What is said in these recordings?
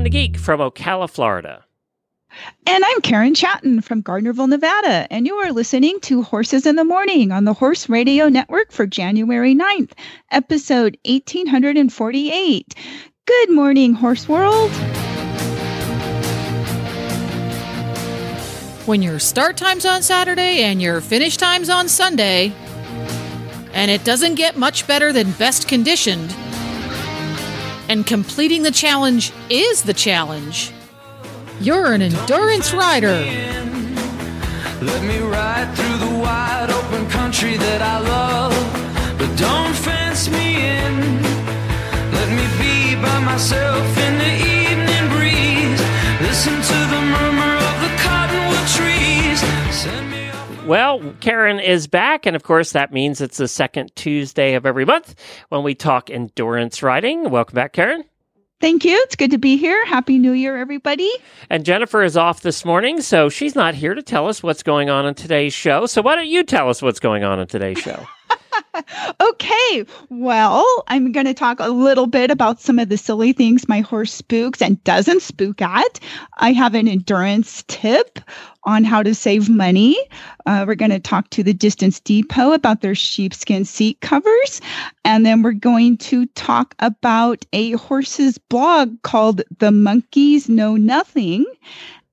I'm the Geek from Ocala, Florida. And I'm Karen Chatton from Gardnerville, Nevada, and you are listening to Horses in the Morning on the Horse Radio Network for January 9th, episode 1848. Good morning, Horse World. When your start time's on Saturday and your finish time's on Sunday, and it doesn't get much better than best conditioned, and completing the challenge is the challenge. You're an endurance rider. Let me ride through the wide open country that I love. But don't fence me in. Let me be by myself in the evening breeze. Listen to the Well, Karen is back, and of course, that means it's the second Tuesday of every month when we talk endurance riding. Welcome back, Karen. Thank you. It's good to be here. Happy New Year, everybody. And Jennifer is off this morning, so she's not here to tell us what's going on in today's show. So why don't you tell us what's going on in today's show? Okay, well, I'm going to talk a little bit about some of the silly things my horse spooks and doesn't spook at. I have an endurance tip on how to save money. Uh, we're going to talk to the Distance Depot about their sheepskin seat covers. And then we're going to talk about a horse's blog called The Monkeys Know Nothing.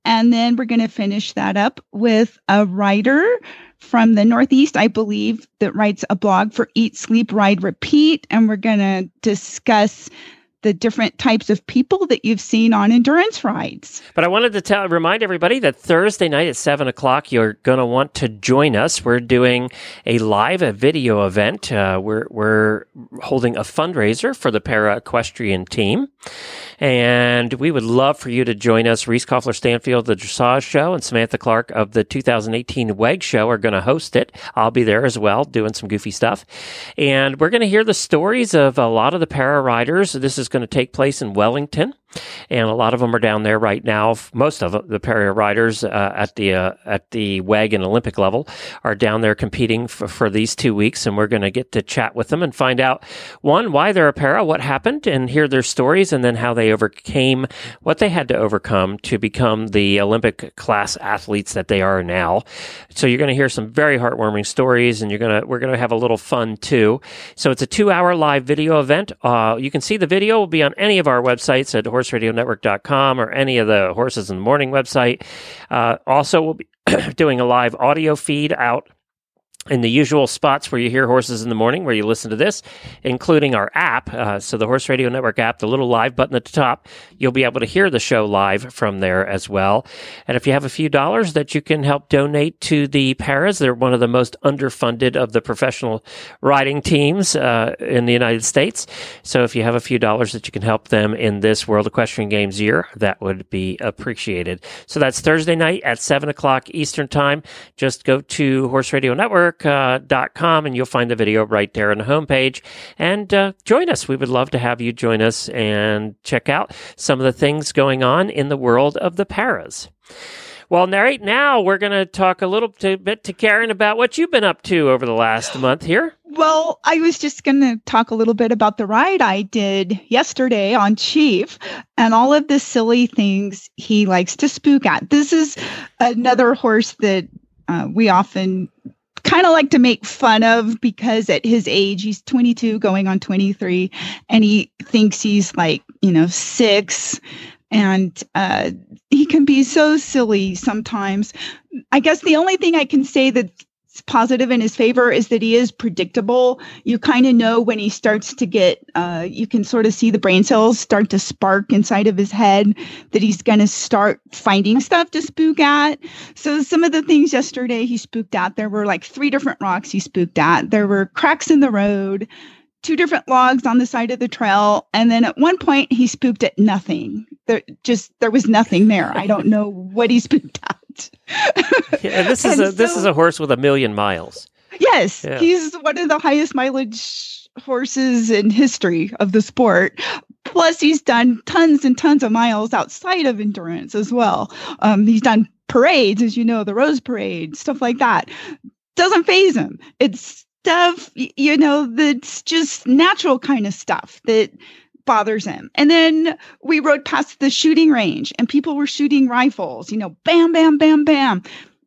And then we're going to finish that up with a writer from the Northeast, I believe, that writes a blog for Eat, Sleep, Ride, Repeat. And we're going to discuss the different types of people that you've seen on endurance rides. But I wanted to tell, remind everybody that Thursday night at seven o'clock, you're going to want to join us. We're doing a live a video event. Uh, we're we're holding a fundraiser for the para equestrian team, and we would love for you to join us. Reese Koffler Stanfield, the Dressage Show, and Samantha Clark of the 2018 WEG Show are going to host it. I'll be there as well, doing some goofy stuff, and we're going to hear the stories of a lot of the para riders. This is going to take place in Wellington, and a lot of them are down there right now. Most of the para riders uh, at the uh, at the WEG and Olympic level are down there competing for, for these two weeks, and we're going to get to chat with them and find out one why they're a para, what happened, and hear their stories, and then how they overcame what they had to overcome to become the Olympic class athletes that they are now. So you're going to hear some very heartwarming stories, and you're gonna we're going to have a little fun too. So it's a two hour live video event. Uh, you can see the video will be on any of our websites at horseradionetwork.com or any of the Horses in the Morning website. Uh, also, we'll be doing a live audio feed out in the usual spots where you hear horses in the morning, where you listen to this, including our app. Uh, so, the Horse Radio Network app, the little live button at the top, you'll be able to hear the show live from there as well. And if you have a few dollars that you can help donate to the Paras, they're one of the most underfunded of the professional riding teams uh, in the United States. So, if you have a few dollars that you can help them in this World Equestrian Games year, that would be appreciated. So, that's Thursday night at 7 o'clock Eastern Time. Just go to Horse Radio Network network.com and you'll find the video right there on the homepage. And uh, join us. We would love to have you join us and check out some of the things going on in the world of the paras. Well, right now we're going to talk a little bit to Karen about what you've been up to over the last month here. Well, I was just going to talk a little bit about the ride I did yesterday on Chief and all of the silly things he likes to spook at. This is another horse that uh, we often kind of like to make fun of because at his age, he's 22 going on 23, and he thinks he's like, you know, six. And uh, he can be so silly sometimes. I guess the only thing I can say that's positive in his favor is that he is predictable. You kind of know when he starts to get, uh, you can sort of see the brain cells start to spark inside of his head that he's going to start finding stuff to spook at. So some of the things yesterday he spooked at, there were like three different rocks he spooked at. There were cracks in the road, two different logs on the side of the trail. And then at one point he spooked at nothing. there just there was nothing there. I don't know what he spooked at. Yeah, this is a this so- is a horse with a million miles. Yes, Yeah. he's one of the highest mileage horses in history of the sport. Plus, he's done tons and tons of miles outside of endurance as well. Um, he's done parades, as you know, the Rose Parade, stuff like that. Doesn't phase him. It's stuff, you know, that's just natural kind of stuff that bothers him. And then we rode past the shooting range and people were shooting rifles, you know, bam, bam, bam, bam.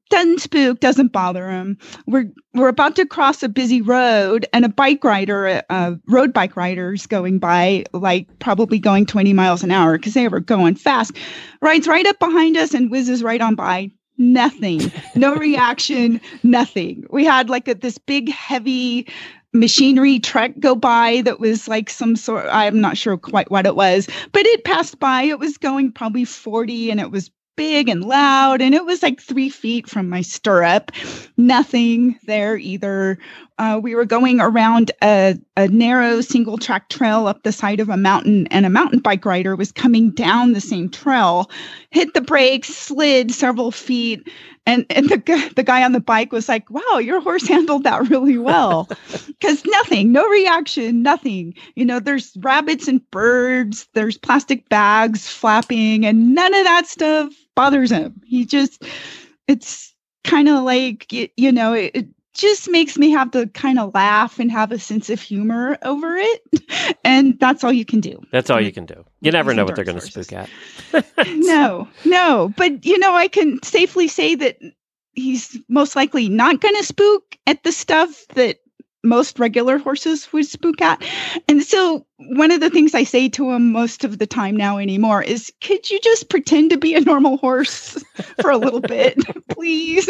Doesn't spook, doesn't bother him. We're we're about to cross a busy road and a bike rider, uh, road bike riders going by, like probably going 20 miles an hour because they were going fast, rides right up behind us and whizzes right on by. Nothing, no reaction, nothing. We had like a, this big, heavy machinery truck go by that was like some sort, I'm not sure quite what it was, but it passed by. It was going probably 40 and it was big and loud and it was like three feet from my stirrup nothing there either uh, we were going around a, a narrow single track trail up the side of a mountain and a mountain bike rider was coming down the same trail hit the brakes slid several feet and, and the, guy, the guy on the bike was like wow your horse handled that really well. Because nothing no reaction nothing. You know there's rabbits and birds there's plastic bags flapping and none of that stuff bothers him. He just it's kind of like y- you know it just makes me have to kind of laugh and have a sense of humor over it. And that's all you can do. That's all you can do. You never know what they're going to spook at. no no. But you know i can safely say that he's most likely not going to spook at the stuff that most regular horses would spook at. And so one of the things i say to him most of the time now anymore is could you just pretend to be a normal horse for a little bit please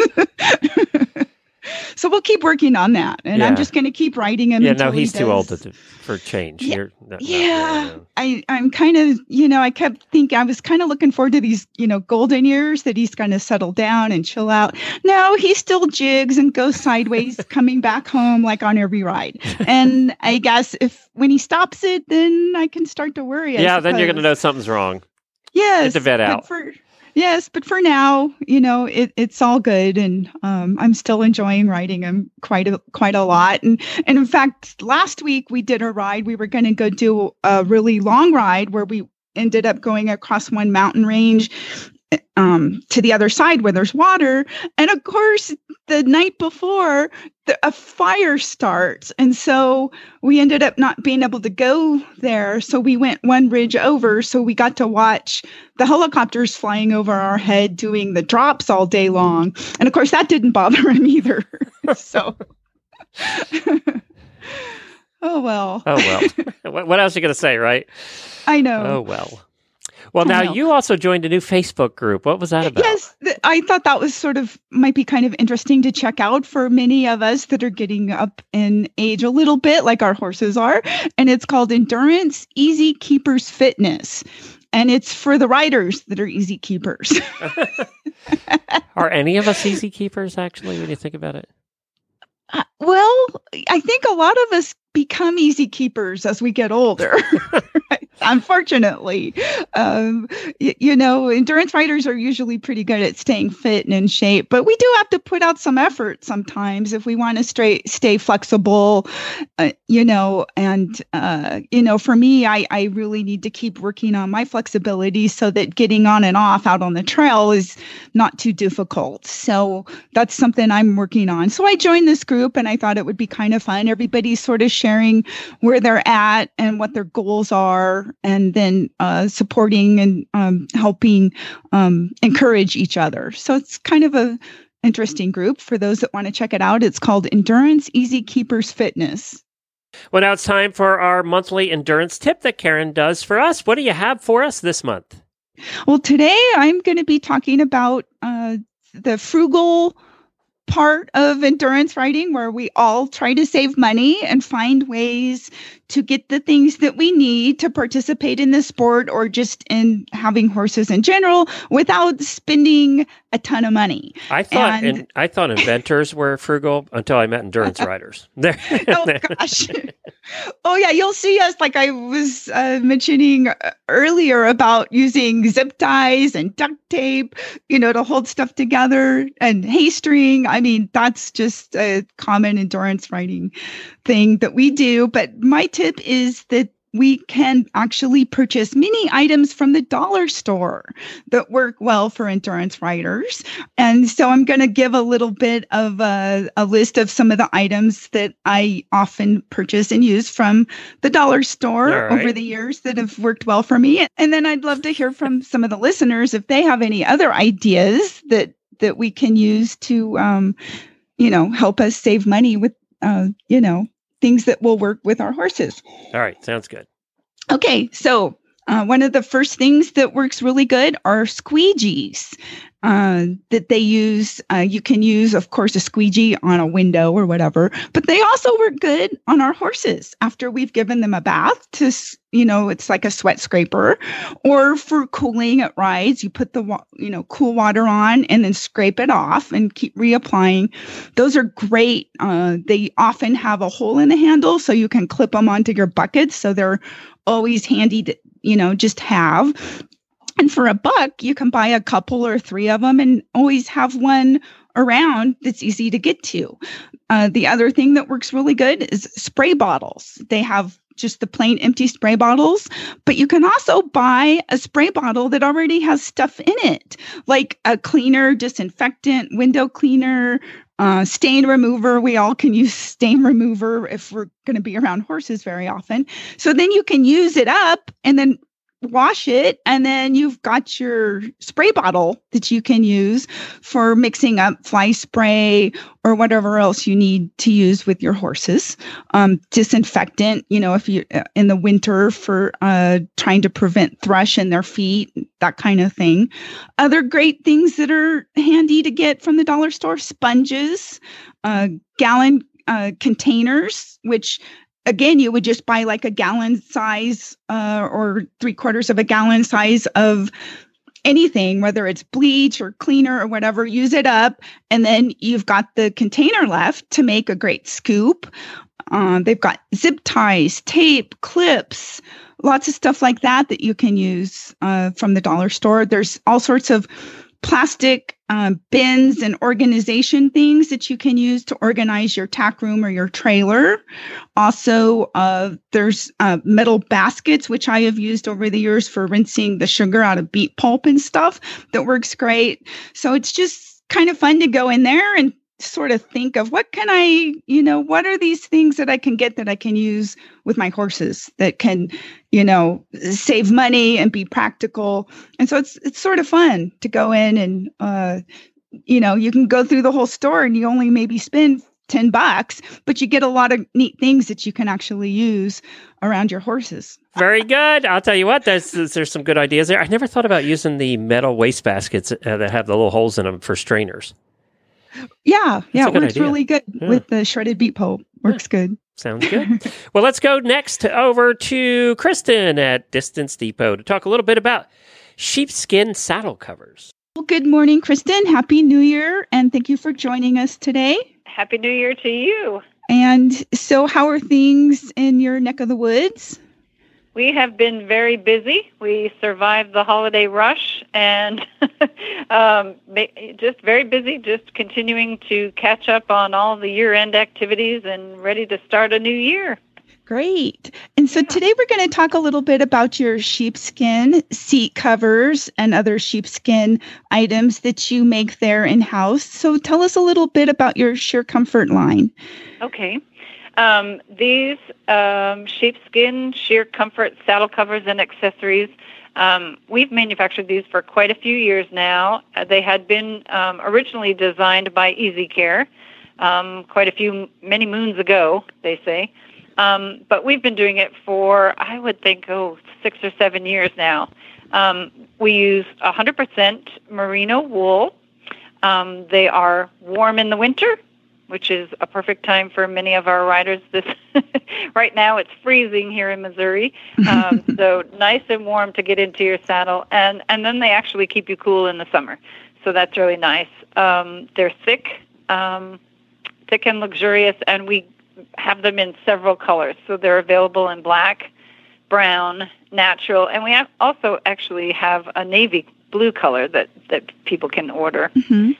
so we'll keep working on that and Yeah. i'm just going to keep writing him Yeah, until no, he he's too old to, for change. Yeah, You're, no, no, yeah no, no. i i'm kind of you know i kept thinking i was kind of looking forward to these you know golden years that he's going to settle down and chill out no he still jigs and goes sideways coming back home like on every ride and i guess if when he stops it then i can start to worry Yeah, then you're going to know something's wrong. yes the vet out. for- yes but for now you know it, it's all good and um, i'm still enjoying riding him quite a quite a lot. And and in fact last week we did a ride. We were going to go do a really long ride where we ended up going across one mountain range um, to the other side where there's water. And of course the night before the, a fire starts. And so we ended up not being able to go there. So we went one ridge over. So we got to watch the helicopters flying over our head doing the drops all day long. And of course that didn't bother him either. So oh well. Oh, well. what, what else are you going to say, right? i know. Oh, well. Well, now know. you also joined a new Facebook group. What was that about? Yes, th- I thought that was sort of might be kind of interesting to check out for many of us that are getting up in age a little bit, like our horses are. And it's called Endurance Easy Keepers Fitness. And it's for the riders that are easy keepers. Are any of us easy keepers, actually, when you think about it? Uh, well, I think a lot of us become easy keepers as we get older. Unfortunately, um, y- you know, endurance riders are usually pretty good at staying fit and in shape, but we do have to put out some effort sometimes if we want to stay stay flexible. Uh, you know, and uh, you know, for me, I I really need to keep working on my flexibility so that getting on and off out on the trail is not too difficult. So that's something I'm working on. So I joined this group and I thought it would be kind of fun. Everybody's sort of sharing where they're at and what their goals are, and then uh, supporting and um, helping um, encourage each other. So it's kind of a interesting group for those that want to check it out. It's called Endurance Easy Keepers Fitness. Well, now it's time for our monthly endurance tip that Karen does for us. What do you have for us this month? Well, today I'm going to be talking about uh, the frugal part of endurance riding where we all try to save money and find ways to get the things that we need to participate in the sport or just in having horses in general without spending a ton of money. I thought And- in, I thought inventors were frugal until I met endurance riders. There, oh gosh. Oh yeah, you'll see us like I was uh, mentioning uh, earlier about using zip ties and duct tape, you know, to hold stuff together and hay string. I mean, that's just a common endurance writing thing that we do. But my tip is that we can actually purchase mini items from the dollar store that work well for endurance riders. And so I'm going to give a little bit of a, a, list of some of the items that I often purchase and use from the dollar store right. over the years that have worked well for me. And then I'd love to hear from some of the listeners if they have any other ideas that that we can use to um, you know help us save money with uh, you know things that will work with our horses. All right, sounds good. Okay, so uh, one of the first things that works really good are squeegees uh, that they use. Uh, you can use, of course, a squeegee on a window or whatever, but they also work good on our horses after we've given them a bath to, you know, it's like a sweat scraper or for cooling at rides. You put the, you know, cool water on and then scrape it off and keep reapplying. Those are great. Uh, they often have a hole in the handle so you can clip them onto your buckets. So they're always handy to, you know, just have. And for a buck, you can buy a couple or three of them and always have one around that's easy to get to. Uh, the other thing that works really good is spray bottles. They have just the plain empty spray bottles, but you can also buy a spray bottle that already has stuff in it, like a cleaner, disinfectant, window cleaner, uh, stain remover. We all can use stain remover if we're going to be around horses very often. So then you can use it up and then wash it and then you've got your spray bottle that you can use for mixing up fly spray or whatever else you need to use with your horses. Um, disinfectant you know if you uh, in the winter for uh, trying to prevent thrush in their feet that kind of thing. Other great things that are handy to get from the dollar store sponges uh, gallon uh, containers which again, you would just buy like a gallon size uh, or three quarters of a gallon size of anything, whether it's bleach or cleaner or whatever, use it up. And then you've got the container left to make a great scoop. Uh, they've got zip ties, tape, clips, lots of stuff like that that you can use uh, from the dollar store. There's all sorts of plastic um, bins and organization things that you can use to organize your tack room or your trailer. Also, uh, there's uh, metal baskets, which I have used over the years for rinsing the sugar out of beet pulp and stuff. That works great. So it's just kind of fun to go in there and sort of think of what can I, you know, what are these things that I can get that I can use with my horses that can, you know, save money and be practical. And so it's it's sort of fun to go in and uh you know, you can go through the whole store and you only maybe spend 10 bucks, but you get a lot of neat things that you can actually use around your horses. Very good. I'll tell you what, there's, there's some good ideas there. I never thought about using the metal waste baskets uh, that have the little holes in them for strainers. Yeah, yeah, it works idea. really good Yeah. with the shredded beet pulp. Works good. Sounds good. well, let's go next over to Kristen at Distance Depot to talk a little bit about sheepskin saddle covers. Well, good morning, Kristen. Happy New Year, and thank you for joining us today. Happy New Year to you. And so, how are things in your neck of the woods? We have been very busy. We survived the holiday rush and um, just very busy, just continuing to catch up on all the year end activities and ready to start a new year. Great. And so today we're going to talk a little bit about your sheepskin seat covers and other sheepskin items that you make there in house. So tell us a little bit about your Sheer Comfort line. Okay. Um, these um, sheepskin sheer comfort saddle covers and accessories. Um, we've manufactured these for quite a few years now. Uh, they had been um, originally designed by EasyCare um, quite a few many moons ago, they say. Um, but we've been doing it for I would think oh six or seven years now. We use 100% merino wool. They are warm in the winter, which is a perfect time for many of our riders. This right now it's freezing here in Missouri, um, so nice and warm to get into your saddle, and and then they actually keep you cool in the summer. So that's really nice. Um, they're thick, um, thick and luxurious, and we have them in several colors. So they're available in black, brown, natural, and we also actually have a navy blue color that, that people can order. Mm-hmm.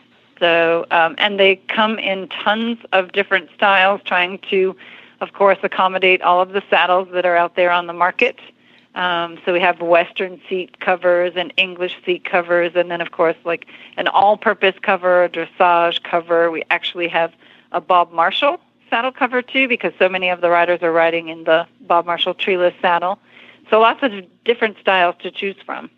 So, um, and they come in tons of different styles, trying to, of course, accommodate all of the saddles that are out there on the market. Um, so we have Western seat covers and English seat covers, and then of course like an all-purpose cover, a dressage cover. We actually have a Bob Marshall saddle cover too, because so many of the riders are riding in the Bob Marshall treeless saddle. So lots of different styles to choose from.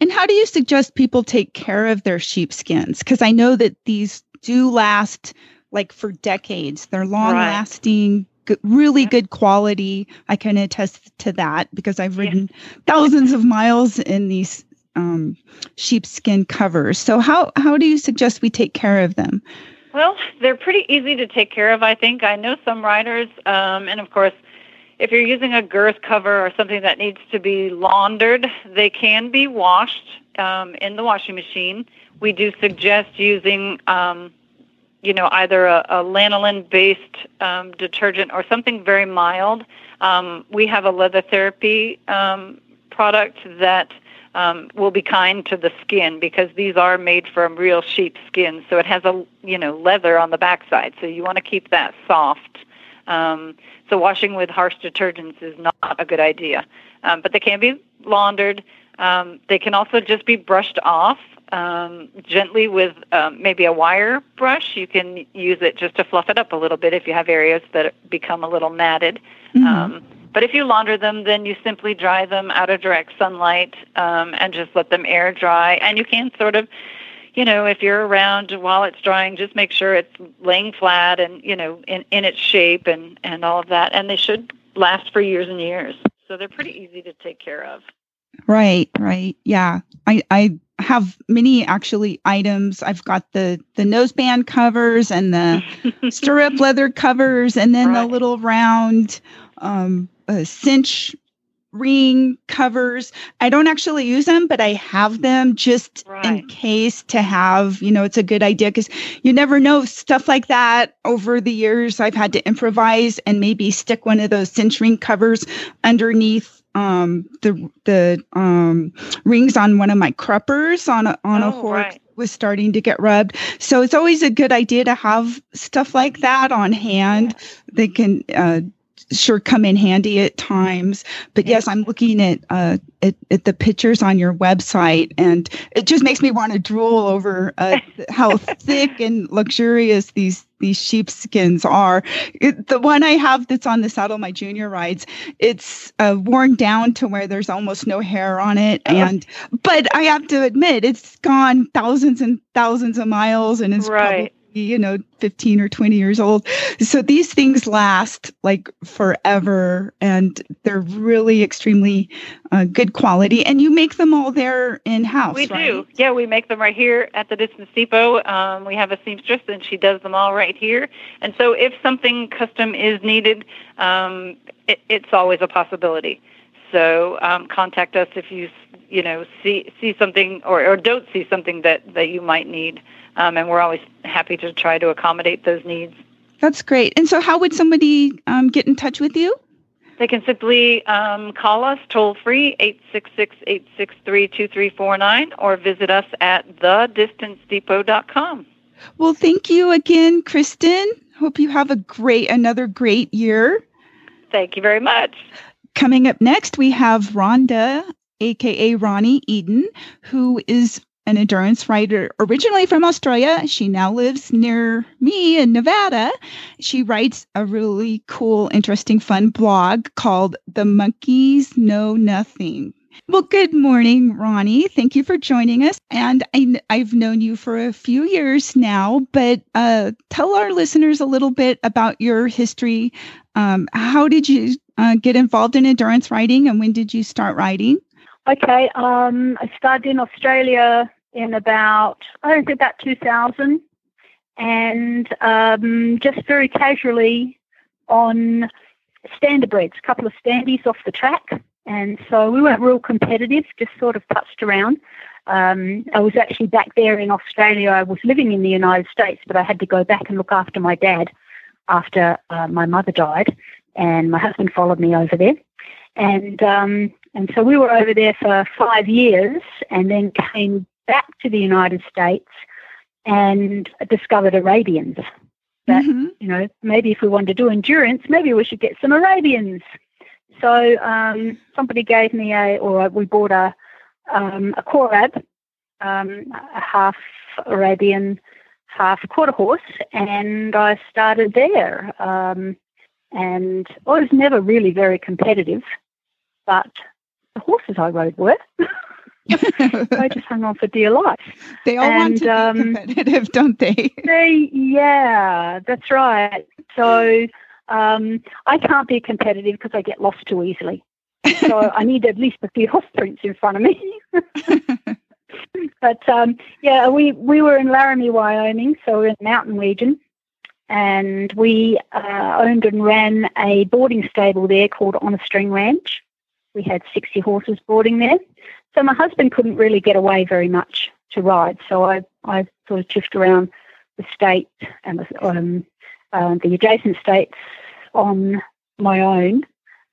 And how do you suggest people take care of their sheepskins? Because I know that these do last like for decades. They're long lasting, good, really yeah. good quality. I can attest to that because I've ridden yeah. thousands of miles in these um, sheepskin covers. So how how do you suggest we take care of them? Well, they're pretty easy to take care of. I think I know some riders, um, and of course, if you're using a girth cover or something that needs to be laundered, they can be washed um, in the washing machine. We do suggest using um, you know, either a, a lanolin-based um, detergent or something very mild. Um, we have a leather therapy um, product that um, will be kind to the skin because these are made from real sheep skin, so it has a you know leather on the backside. So you want to keep that soft. Um, so washing with harsh detergents is not a good idea, um, but they can be laundered. Um, they can also just be brushed off um, gently with um, maybe a wire brush. You can use it just to fluff it up a little bit if you have areas that become a little matted. Mm-hmm. Um, but if you launder them, then you simply dry them out of direct sunlight um, and just let them air dry. And you can sort of, you know, if you're around while it's drying, just make sure it's laying flat and you know in in its shape and and all of that. And they should last for years and years. So they're pretty easy to take care of. Right, right. Yeah. I I have many actually items. I've got the the noseband covers and the stirrup leather covers, and then right. the little round um, uh, cinch ring covers. I don't actually use them, but I have them just right. in case to have. You know, it's a good idea because you never know stuff like that. Over the years, I've had to improvise and maybe stick one of those cinch ring covers underneath um, the the um, rings on one of my cruppers on a on oh, a horse right. was starting to get rubbed. So it's always a good idea to have stuff like that on hand. Yeah. They can uh, sure come in handy at times. But yes, I'm looking at, uh, at, at the pictures on your website, and it just makes me want to drool over uh, how thick and luxurious these these sheepskins are. It, the one I have that's on the saddle my junior rides, it's uh, worn down to where there's almost no hair on it, oh. and but I have to admit it's gone thousands and thousands of miles, and it's right. You know 15 or 20 years old. So these things last like forever and they're really extremely uh, good quality and you make them all there in house we right? do yeah we make them right here at the distance depot. Um, we have a seamstress and she does them all right here. And so if something custom is needed um, it, it's always a possibility. So um, contact us if you you know see see something or, or don't see something that that you might need um, and we're always happy to try to accommodate those needs. That's great. And so, how would somebody um, get in touch with you? They can simply um, call us toll free 866 863 2349 or visit us at thedistancedepot.com. Well, thank you again, Kristen. Hope you have a great, another great year. Thank you very much. Coming up next, we have Rhonda, aka Ronnie Eden, who is an endurance rider originally from Australia. She now lives near me in Nevada. She writes a really cool, interesting, fun blog called The Monkeys Know Nothing. Well, good morning, Ronnie. Thank you for joining us. And I, have known you for a few years now, but uh, tell our listeners a little bit about your history. Um, how did you uh, get involved in endurance riding and when did you start riding? Okay, um, I started in Australia in about, I think about 2000, and um, just very casually on standardbreds, a couple of standees off the track. And so we weren't real competitive, just sort of touched around. Um, I was actually back there in Australia. I was living in the United States, but I had to go back and look after my dad after uh, my mother died, and my husband followed me over there, and um, and so we were over there for five years, and then came back to the United States and discovered Arabians. That Mhm. you know maybe if we wanted to do endurance, maybe we should get some Arabians. So um, somebody gave me a, or we bought a um, a Quarab, um, a half Arabian, half quarter horse, and I started there. Um, and I was never really very competitive, but the horses I rode were. I just hung on for dear life. they all want to be and, um, competitive, don't they? They, yeah, that's right. So um, I can't be competitive because I get lost too easily. So I need at least a few hoof prints in front of me. but um, yeah, we we were in Laramie, Wyoming, so we're in the mountain region, and we uh, owned and ran a boarding stable there called On a String Ranch. We had sixty horses boarding there, so my husband couldn't really get away very much to ride. So I I sort of drifted around the state and the, um, uh, the adjacent states on my own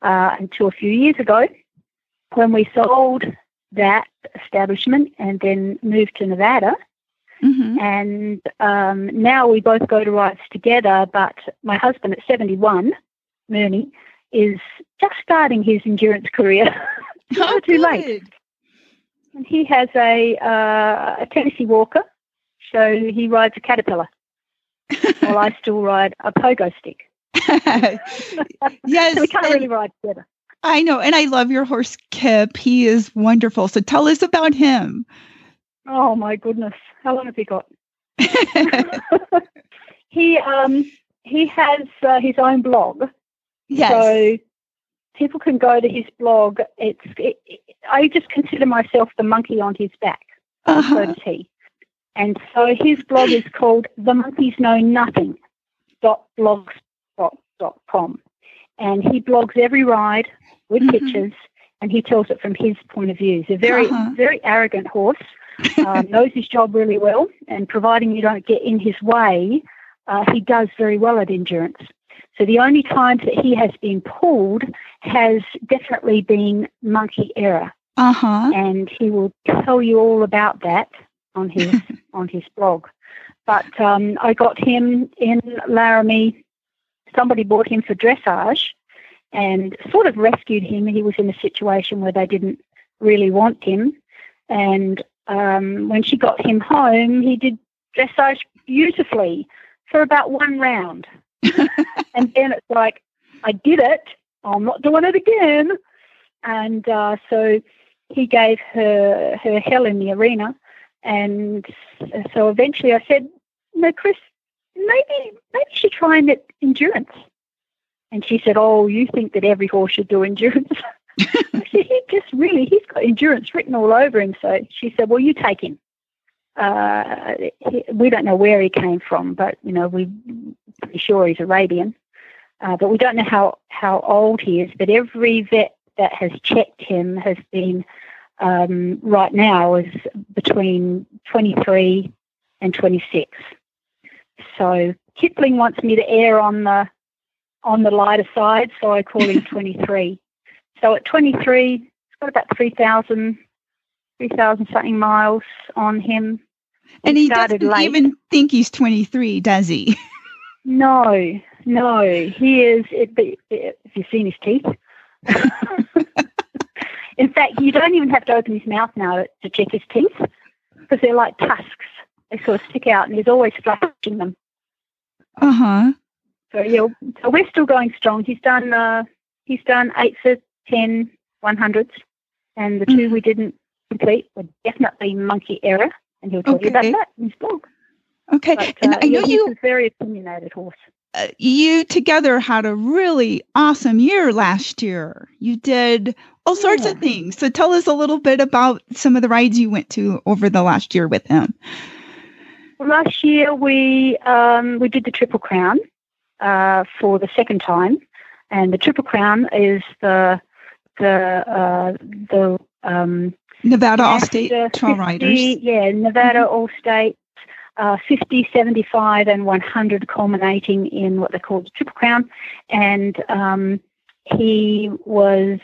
uh, until a few years ago when we sold that establishment and then moved to Nevada. Mhm. And um, now we both go to rides together, but my husband at 71, Murney, is just starting his endurance career. Never Oh, too late. And he has a, uh, a Tennessee Walker, so he rides a Caterpillar, while I still ride a pogo stick. yes, So we can't and really ride together. I know, and I love your horse Kip. He is wonderful. So tell us about him. Oh my goodness, how long has he got? he um he has uh, his own blog, yes. so people can go to his blog. It's it, I just consider myself the monkey on his back. so Uh-huh. does he. And so his blog is called The Monkeys Know Nothing dot blogspot dot com. And he blogs every ride with Mhm. pictures and he tells it from his point of view. He's a very, Uh-huh. very arrogant horse, um, knows his job really well, and providing you don't get in his way, uh, he does very well at endurance. So the only times that he has been pulled has definitely been monkey error Uh huh. and he will tell you all about that on his on his blog. But um, I got him in Laramie. Somebody bought him for dressage, and sort of rescued him. He was in a situation where they didn't really want him, and um, when she got him home, he did dressage beautifully for about one round, and then it's like, I did it. I'm not doing it again. And uh, so he gave her her hell in the arena, and so eventually I said, "No, Chris, maybe maybe should try and endurance." And she said, "Oh, you think that every horse should do endurance?" Said, "He just really he's got endurance written all over him." So she said, "Well, you take him." Uh, he, we don't know where he came from, but you know we're pretty sure he's Arabian. Uh, but we don't know how, how old he is. But every vet that has checked him has been um, right now is between 23 and 26. So Kipling wants me to err on the on the lighter side, so I call him 23. So at 23, he's got about 3,000 3,000 something miles on him. And he started doesn't late. even think he's 23, does he? No, no, he is. It, have seen his teeth? In fact, you don't even have to open his mouth now to, check his teeth because they're like tusks. They sort of stick out, and he's always flashing them. Uh huh. So yeah, so we're still going strong. He's done. Uh, he's done eight for 10 100s, and the 2 we didn't complete were definitely monkey error, and he'll tell you about that in his blog. Okay. But, and uh, I know yeah, you He's a very opinionated horse. You together had a really awesome year last year. You did all sorts of things. So tell us a little bit about some of the rides you went to over the last year with him. Well, last year we um, we did the Triple Crown uh, for the second time, and the Triple Crown is the the uh, the um, Nevada All State Trail Riders. Yeah, Nevada All State uh, 50, 75, and 100 culminating in what they call the Triple Crown. And um, he was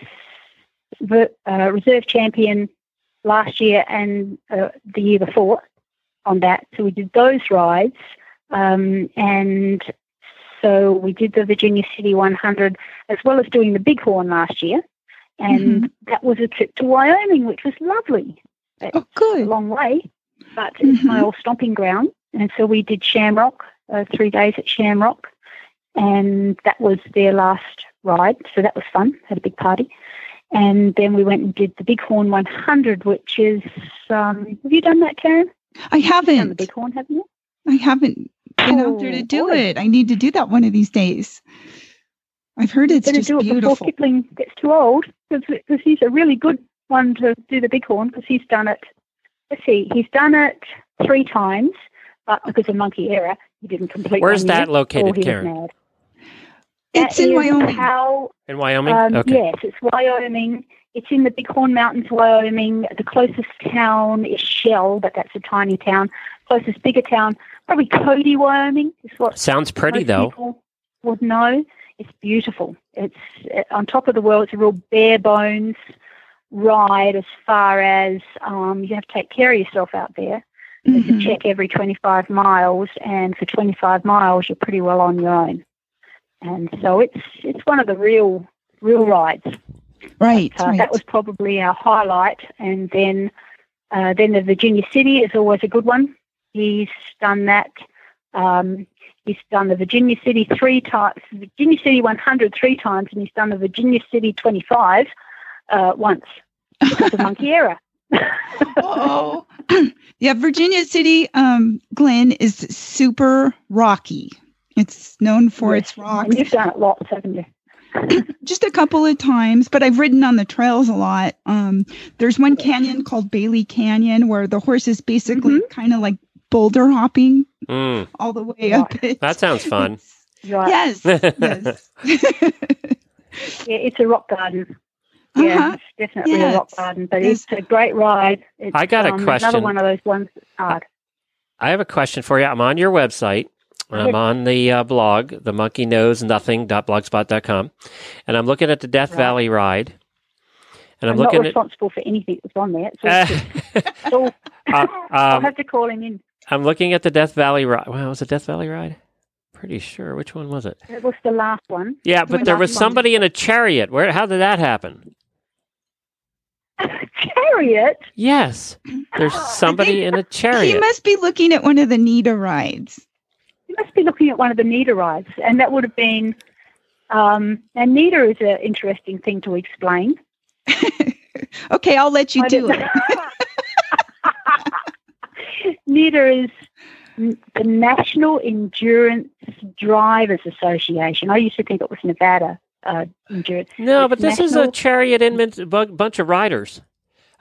ver- uh, reserve champion last year and uh, the year before on that. So we did those rides. Um, and so we did the Virginia City 100 as well as doing the Bighorn last year. And that was a trip to Wyoming, which was lovely. Oh, a good. long way, but it's my old stomping ground. And so we did Shamrock, uh, three days at Shamrock, and that was their last ride. So that was fun. Had a big party. And then we went and did the Bighorn 100, which is, um, have you done that, Karen? I You've done the haven't. Bighorn, haven't you? I haven't been out there to Oh, do boy. it. I need to do that one of these days. I've heard it's just do it before beautiful. Kipling gets too old, because he's a really good one to do the Bighorn, because he's done it. Let's see, he's done it three times, but because of monkey error, he didn't complete. It. Where's that year, located, or he was Karen? mad. It's That in Wyoming. How, In Wyoming? um, okay. Yes, it's Wyoming. It's in the Bighorn Mountains, Wyoming. The closest town is Shell, but that's a tiny town. Closest bigger town, probably Cody, Wyoming, is what Sounds pretty most though. people would know. It's beautiful. It's uh, on top of the world. It's a real bare bones ride as far as um, you have to take care of yourself out there. There's a Mhm. check every 25 miles, and for 25 miles, you're pretty well on your own. And so it's it's one of the real real rides. Right, Uh, right. That was probably our highlight, and then uh, then the Virginia City is always a good one. He's done that. Um, he's done the Virginia City three times, Virginia City 100 three times, and he's done the Virginia City 25 uh, once because of monkey error. oh, yeah. Virginia City, um, Glen is super rocky. It's known for Yes, its rocks. And you've done it lots, haven't you? Just a couple of times, but I've ridden on the trails a lot. Um, there's one canyon called Bailey Canyon where the horse is basically Mm-hmm. kind of like boulder hopping Mm, all the way up it. that sounds fun. Right. Yes, yes. Yeah, it's a rock garden. Yeah, Uh-huh. it's definitely a rock garden, but Yes. it's a great ride. It's, I got a um, question. Another one of those ones that's hard. I have a question for you. I'm on your website. I'm on the uh, blog, the monkey knows nothing.blogspot.com, and I'm looking at the Death Right. Valley ride. And I'm, I'm not looking responsible for anything that's on there. It's all at. shit. It's all- Uh, I'll um, have to call him in. I'm looking at the Death Valley ride. Well, was it Death Valley ride? Pretty sure. Which one was it? It was the last one. Yeah, The but there was last one. somebody in a chariot. Where? How did that happen? Chariot. Yes, there's somebody in a chariot. He must be looking at one of the Nita rides. You must be looking at one of the Nita rides, and that would have been. Um, and Nita is an interesting thing to explain. Okay, I'll let you I do it. Nita is the National Endurance Drivers Association. I used to think it was Nevada uh, Endurance. No, It's but this is a chariot in a bunch of riders.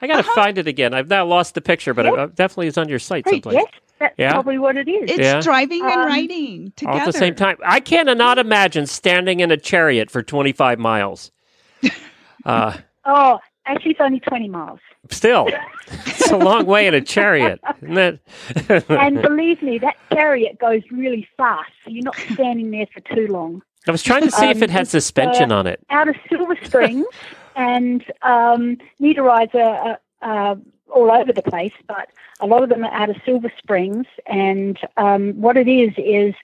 I got to Uh-huh. find it again. I've now lost the picture, but it Yep. uh, definitely is on your site Right, someplace. yes, that's Yeah. probably what it is. It's Yeah. driving and Um, riding together All at the same time. I cannot imagine standing in a chariot for 25 miles. Uh, oh, actually, it's only 20 miles. still, it's a long way in a chariot, isn't it? And believe me, that chariot goes really fast, so you're not standing there for too long. I was trying to see if um, it had it's, suspension on it. Out of Silver Springs, and um, rides are, are, uh, all over the place, but a lot of them are out of Silver Springs. And um, what it is is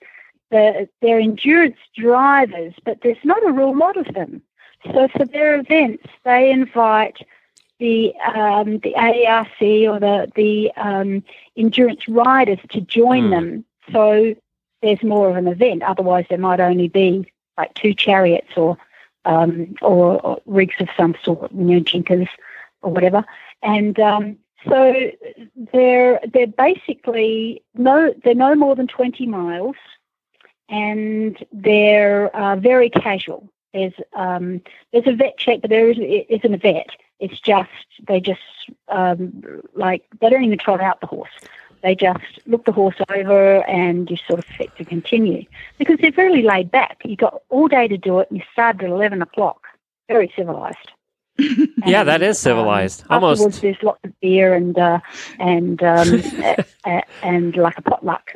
the, they're endurance drivers, but there's not a real lot of them. So for their events, they invite the um, the AERC or the the um, endurance riders to join Hmm. them. So there's more of an event. Otherwise, there might only be like two chariots or um, or, or rigs of some sort, you know, jinkers or whatever. And um, so they're they're basically no they're no more than twenty miles, and they're uh, very casual. There's um, there's a vet check, but there is, isn't a vet. It's just they just um, like they don't even trot out the horse. They just look the horse over and you sort of fit to continue because they're really laid back. You got all day to do it, and you started at eleven o'clock. Very civilized. Yeah, that is civilized. Um, Almost. There's lots of beer and uh, and um, a- a- and like a potluck,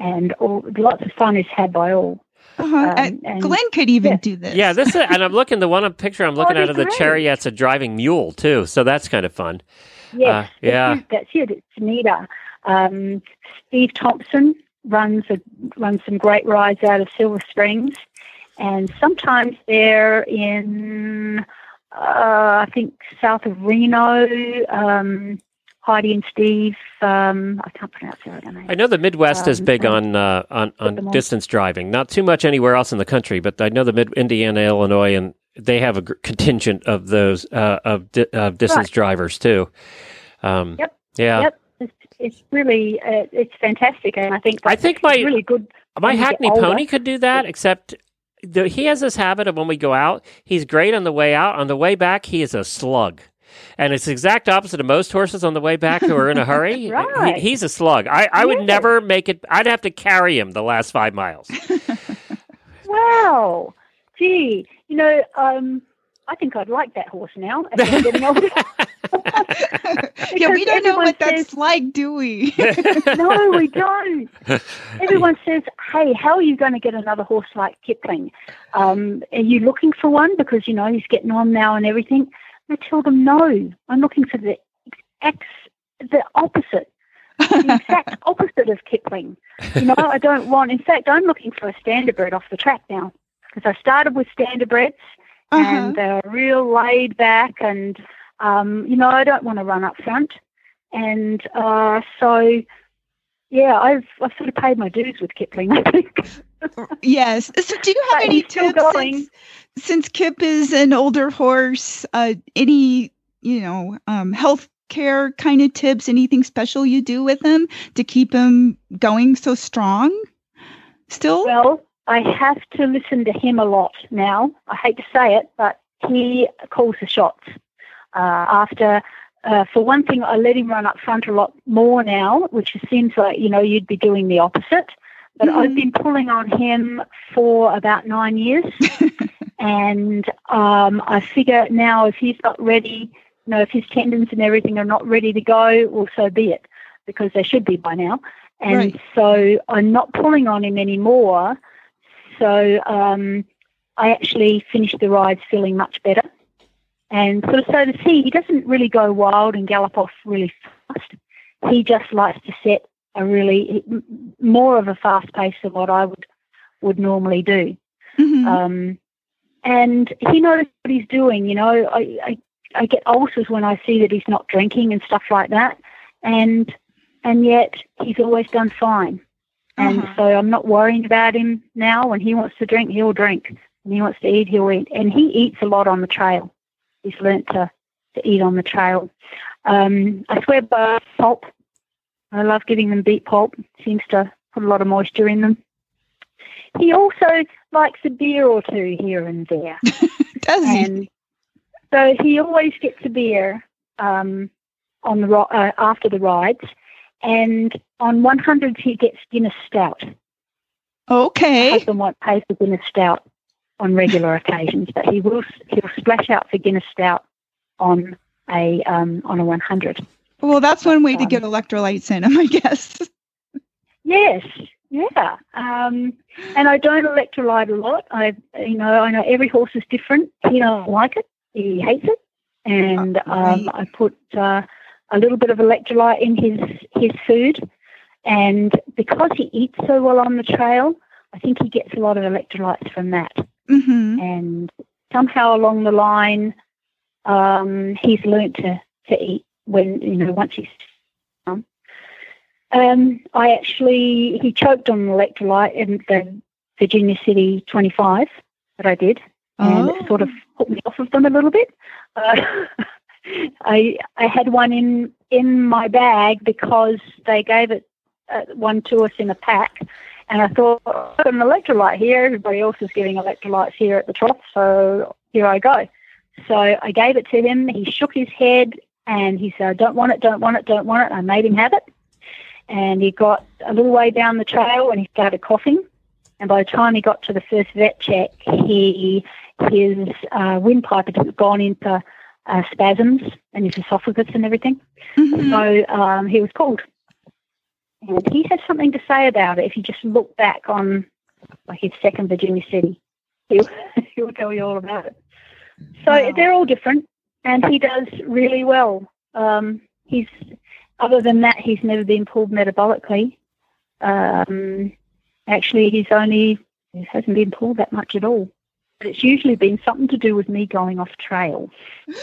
and all lots of fun is had by all. Uh-huh. Um, and and- Glenn could even yeah. do this. Yeah, this is, and I'm looking the one picture I'm looking Oh, at of the great. chariot's a driving mule too, so that's kind of fun. Yes, Uh, yeah. that's it. That's it. It's neater. Um, Steve Thompson runs a, runs some great rides out of Silver Springs, and sometimes they're in uh, I think south of Reno. Um, Heidi and Steve. Um, I can't pronounce their name. I know the Midwest is Um, big and- on uh, on, on distance driving. Not too much anywhere else in the country, but I know the Mid Indiana, Illinois, and they have a contingent of those uh, of di- of distance Right. drivers too. Um, Yep. Yeah. Yep, it's, really uh, it's fantastic, and I think I think my really good. my when you get Hackney pony could do that, except the, he has this habit of when we go out, he's great on the way out. On the way back, he is a slug. And it's the exact opposite of most horses on the way back who are in a hurry. Right. He- he's a slug. I, I would Yes. never make it. I'd have to carry him the last five miles. Wow, gee, you know, um, I think I'd like that horse now. as I'm getting older. yeah, we don't know what everyone that's like, do we? no, we don't. Everyone says, "Hey, how are you going to get another horse like Kipling? Um, are you looking for one because you know he's getting on now and everything?" And I tell them, "No, I'm looking for the ex, the opposite, the exact opposite of Kipling. You know, I don't want. In fact, I'm looking for a standardbred off the track now because I started with standardbreds Uh-huh. and they're real laid back and um, you know I don't want to run up front and uh, so yeah I've I've sort of paid my dues with Kipling I think Yes. So, do you have But any tips since, since Kip is an older horse? Uh, any you know um, health care kind of tips? Anything special you do with him to keep him going so strong? Still, well I have to listen to him a lot now I hate to say it but he calls the shots uh, after uh, for one thing, I let him run up front a lot more now, which seems like you know you'd be doing the opposite. But I've Mhm. been pulling on him for about nine years, and um, I figure now if he's not ready, you know, if his tendons and everything are not ready to go, well, so be it, because they should be by now. And Right. so I'm not pulling on him anymore. So um, I actually finished the ride feeling much better. And sort of so to see, he doesn't really go wild and gallop off really fast. He just likes to set a really more of a fast pace than what I would would normally do. Mhm. Um, and he knows what he's doing. You know, I, I I get ulcers when I see that he's not drinking and stuff like that, and and yet he's always done fine. And Uh-huh. so I'm not worrying about him now. When he wants to drink, he'll drink. When he wants to eat, he'll eat. And he eats a lot on the trail. He's learnt to, to eat on the trail. Um, I swear by pulp. I love giving them beet pulp. Seems to put a lot of moisture in them. He also likes a beer or two here and there. Does he? and so he always gets a beer um, on the ri- uh, after the rides, and on 100 he gets Guinness Stout. My Okay. husband won't pay for Guinness Stout on regular occasions, but he will he'll splash out for Guinness Stout on a um, on a 100. Well, that's one way to Um, get electrolytes in him, I guess. Yes, yeah. Um, and I don't electrolyte a lot. I, you know, I know every horse is different. He don't like it. He hates it. And um, I put uh, a little bit of electrolyte in his his food. And because he eats so well on the trail, I think he gets a lot of electrolytes from that. hmm And somehow along the line, um, he's learnt to, to eat when, you know, once he's um, um, I actually, he choked on an electrolyte in the Virginia City 25 that I did, and it sort of put me off of them a little bit. Uh, I I had one in in my bag because they gave it uh, one to us in a pack, and I thought I've got an electrolyte here. Everybody else is giving electrolytes here at the trough, so here I go. So I gave it to him. He shook his head and he said, I "Don't want it, don't want it, don't want it." I made him have it, and he got a little way down the trail and he started coughing. And by the time he got to the first vet check, he his uh, windpipe had gone into uh, spasms in his esophagus and everything. Mhm. So um, he was called. And he has something to say about it. If you just look back on like his second Virginia City, he'll, he'll tell you all about it. So Wow. they're all different, and he does really well. Um, he's other than that, he's never been pulled metabolically. Um, actually, he's only he hasn't been pulled that much at all. But it's usually been something to do with me going off trail.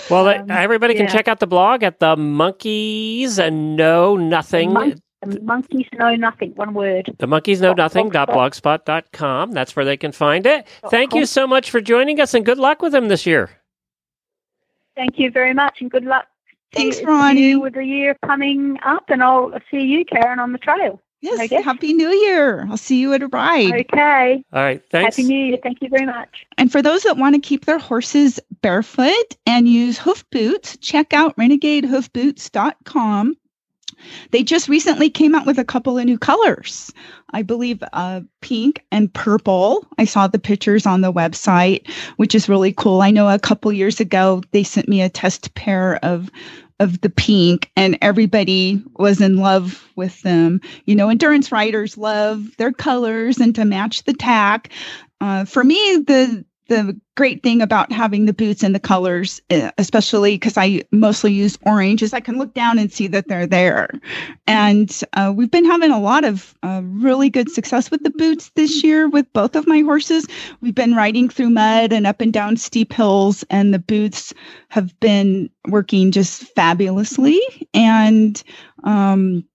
Well, Um, everybody can check out the blog at the Monkeys and Know Nothing. Mon- The monkeys know nothing. One word. The monkeys know nothing. blogspot. blogspot.com. That's where they can find it. Thank you so much for joining us and good luck with them this year. Thank you very much, and good luck. Thanks, to Ronnie. you with the year coming up, and I'll see you, Karen, on the trail. Yes, I guess. Happy New Year. I'll see you at a ride. Okay. All right. Thanks. Happy New Year. Thank you very much. And for those that want to keep their horses barefoot and use hoof boots, check out renegadehoofboots.com. They just recently came out with a couple of new colors. I believe uh, pink and purple. I saw the pictures on the website, which is really cool. I know a couple years ago they sent me a test pair of of the pink and everybody was in love with them. You know, endurance riders love their colors and to match the tack. Uh, for me, the the great thing about having the boots and the colors, eh, especially because I mostly use orange, is I can look down and see that they're there. And uh, we've been having a lot of uh, really good success with the boots this year with both of my horses. We've been riding through mud and up and down steep hills, and the boots have been working just fabulously. And um,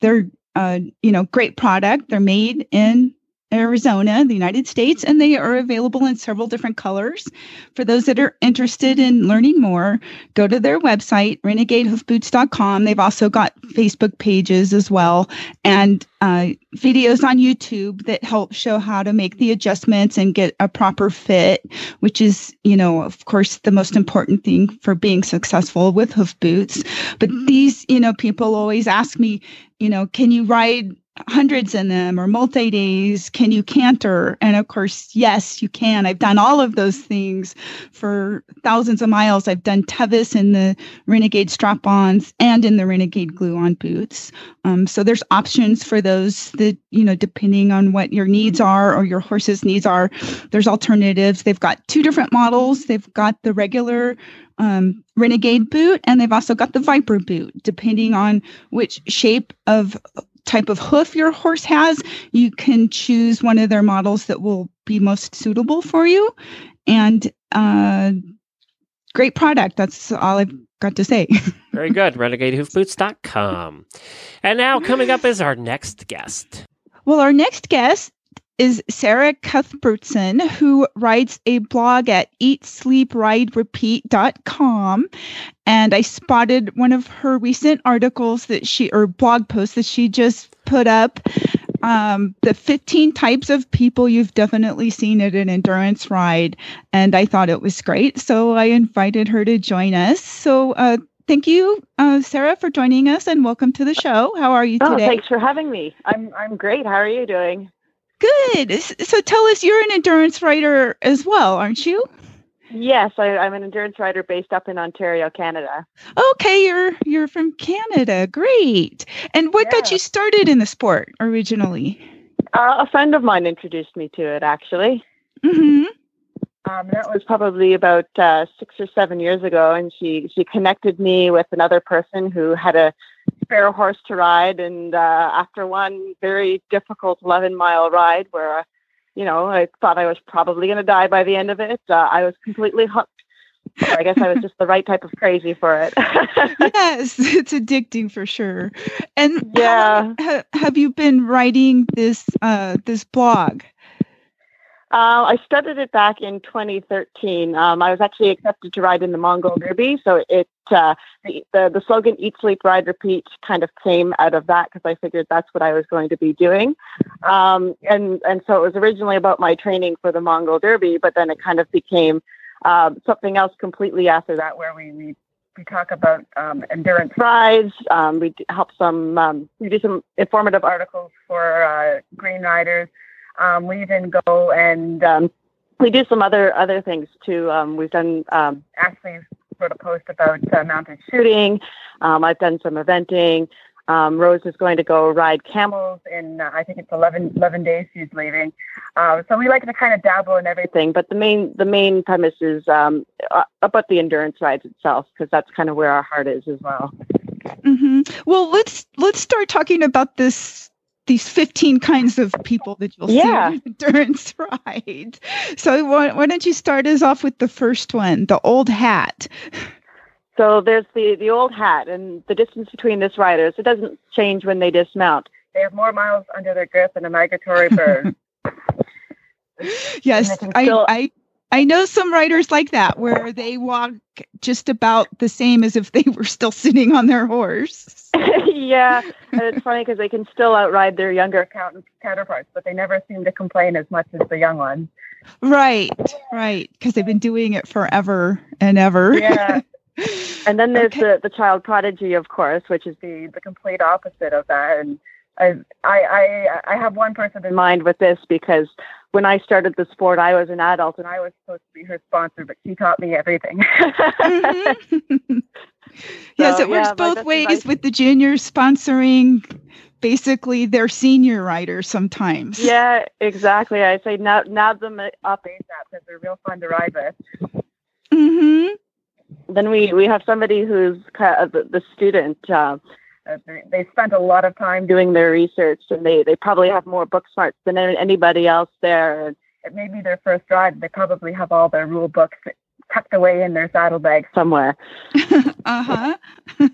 they're, uh, you know, great product. They're made in Arizona, the United States, and they are available in several different colors. For those that are interested in learning more, go to their website, renegadehoofboots.com. They've also got Facebook pages as well and uh, videos on YouTube that help show how to make the adjustments and get a proper fit, which is, you know, of course, the most important thing for being successful with hoof boots. But these, you know, people always ask me, you know, can you ride hundreds in them or multi days? Can you canter? And of course, yes, you can. I've done all of those things for thousands of miles. I've done Tevis in the Renegade strap ons and in the Renegade glue on boots. Um, so there's options for those that, you know, depending on what your needs are or your horse's needs are, there's alternatives. They've got two different models. They've got the regular um, Renegade boot and they've also got the Viper boot, depending on which shape of type of hoof your horse has, you can choose one of their models that will be most suitable for you. And uh, great product. That's all I've got to say. Very good. RenegadeHoofBoots.com. And now coming up is our next guest. well, our next guest is Sarah Cuthbertson, who writes a blog at eatsleepriderepeat.com. And I spotted one of her recent articles that she, or blog posts that she just put up. Um, the 15 types of people you've definitely seen at an endurance ride. And I thought it was great. So I invited her to join us. So, uh, thank you, uh, Sarah, for joining us and welcome to the show. How are you today? Oh, thanks for having me. I'm I'm great. How are you doing? Good. So tell us, you're an endurance writer as well, aren't you? Yes, I, I'm an endurance rider based up in Ontario, Canada. Okay, you're you're from Canada. Great. And what got you started in the sport originally? Uh, a friend of mine introduced me to it. Actually, hmm um, that was probably about uh, six or seven years ago, and she she connected me with another person who had a spare horse to ride, and uh, after one very difficult 11 mile ride where. Uh, you know, I thought I was probably going to die by the end of it. Uh, I was completely hooked. So I guess I was just the right type of crazy for it. Yes, it's addicting for sure. And Yeah. ha- have you been writing this uh, this blog? Uh, I started it back in 2013. Um, I was actually accepted to ride in the Mongol Derby, so it uh, the, the the slogan "Eat, Sleep, Ride, Repeat" kind of came out of that because I figured that's what I was going to be doing. Um, and and so it was originally about my training for the Mongol Derby, but then it kind of became um, something else completely after that, where we we, we talk about um, endurance rides. Um, we help some um, we do some informative articles for uh, green riders. Um, we even go and um, we do some other other things too. Um, we've done um, Ashley's wrote a post about uh, mounted shooting. Um, I've done some eventing. Um, Rose is going to go ride camels in, uh, I think it's 11, 11 days she's leaving. Uh, so we like to kind of dabble in everything, but the main the main premise is um, uh, about the endurance rides itself because that's kind of where our heart is as well. hmm Well, let's let's start talking about this these 15 kinds of people that you'll Yeah. see on endurance ride. So why, why don't you start us off with the first one, the old hat? So there's the the old hat, and the distance between this riders it doesn't change when they dismount. They have more miles under their grip than a migratory bird. Yes, they I, still- I I know some riders like that where they walk just about the same as if they were still sitting on their horse. yeah, and it's funny because they can still outride their younger count- counterparts, but they never seem to complain as much as the young ones. Right, right, because they've been doing it forever and ever. Yeah. And then there's Okay. the, the child prodigy, of course, which is the, the complete opposite of that. And I, I I have one person in mind with this because when I started the sport, I was an adult and I was supposed to be her sponsor, but she taught me everything. Mhm. yes, it works yeah, both ways advice- with the juniors sponsoring basically their senior riders sometimes. yeah, exactly. I say nab, nab them up ASAP because they're real fun to ride with. Mm-hmm. then we we have somebody who's kind of the, the student. Uh, uh, they, they spent a lot of time doing their research, and they they probably have more book smarts than anybody else there. And it may be their first ride. They probably have all their rule books tucked away in their saddlebag somewhere. Uh-huh.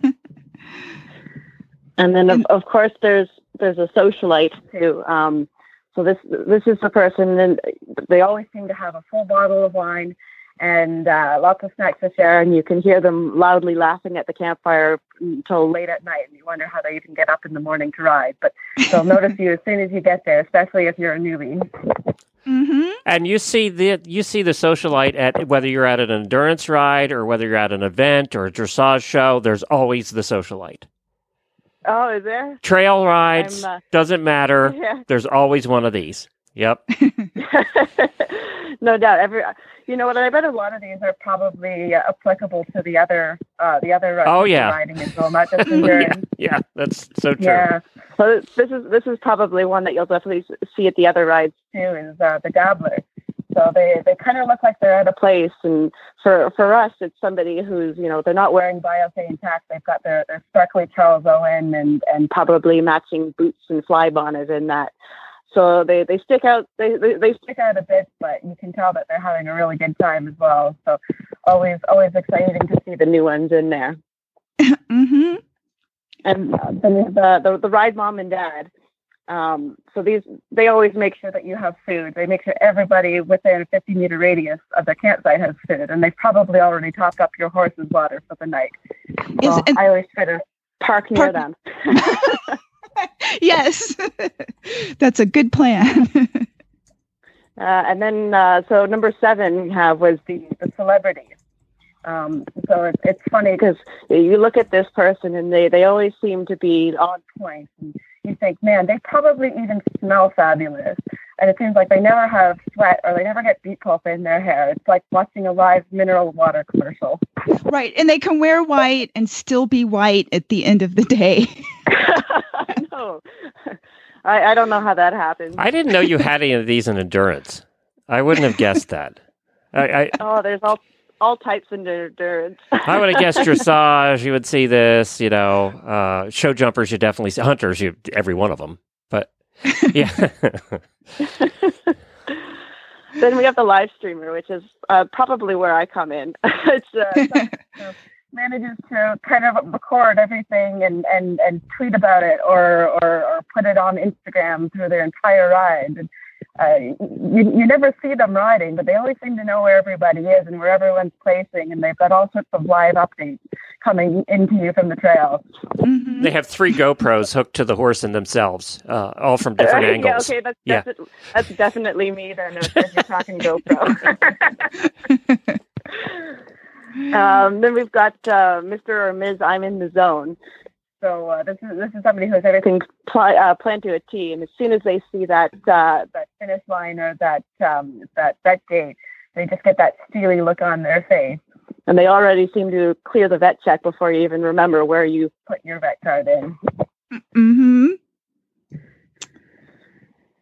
And then of, of course there's there's a socialite too. Um, so this this is the person, and they always seem to have a full bottle of wine and uh, lots of snacks to share, and you can hear them loudly laughing at the campfire until late at night, and you wonder how they even get up in the morning to ride. But they'll notice you as soon as you get there, especially if you're a newbie. hmm And you see the you see the socialite at whether you're at an endurance ride or whether you're at an event or a dressage show. There's always the socialite. Oh, is there? Trail rides uh, doesn't matter. Yeah. There's always one of these. Yep. no doubt. Every, you know what? I bet a lot of these are probably uh, applicable to the other, uh, the other. Uh, Oh, yeah. riding as well, not just yeah, endurance. yeah, that's so true. Yeah. So this is this is probably one that you'll definitely see at the other rides too. Is uh, the gobbler. So they, they kind of look like they're out of place, and for for us, it's somebody who's you know they're not wearing Biothane tack. They've got their, their sparkly Charles Owen and and probably matching boots and fly bonnet in that. So they, they stick out they, they they stick out a bit, but you can tell that they're having a really good time as well. So always always exciting to see the new ones in there. hmm and uh, then the, the the ride mom and dad. Um, so these they always make sure that you have food. They make sure everybody within a 50 meter radius of their campsite has food, and they've probably already topped up your horse's water for the night. So I always try to park near Park- them. yes, that's a good plan. Uh, and then, uh, so number seven we have was the, the celebrities. Um, so it, it's funny because you look at this person and they, they always seem to be on point. And you think, man, they probably even smell fabulous. And it seems like they never have sweat or they never get beet pulp in their hair. It's like watching a live mineral water commercial. right, and they can wear white and still be white at the end of the day. I, I don't know how that happens. I didn't know you had any of these in endurance. I wouldn't have guessed that. I, I, oh, there's all all types of endurance. I would have guessed dressage. You would see this, you know, uh, show jumpers. You definitely see hunters. You every one of them. But yeah, then we have the live streamer, which is uh, probably where I come in. it's uh, manages to kind of record everything and, and, and tweet about it or, or, or put it on Instagram through their entire ride. And, uh, you, you never see them riding, but they always seem to know where everybody is and where everyone's placing, and they've got all sorts of live updates coming into you from the trail. Mhm. they have three GoPros hooked to the horse and themselves, uh, all from different Uh, angles. Yeah, okay, that's, Yeah. that's, that's definitely me then, if if you're talking GoPro. um, then we've got uh, Mr. or Ms. I'm in the zone. So uh, this is this is somebody who has everything pl- uh, planned to a T, and as soon as they see that uh, that finish line or that um, that that gate, they just get that steely look on their face. and they already seem to clear the vet check before you even remember where you put your vet card in. Mm-hmm.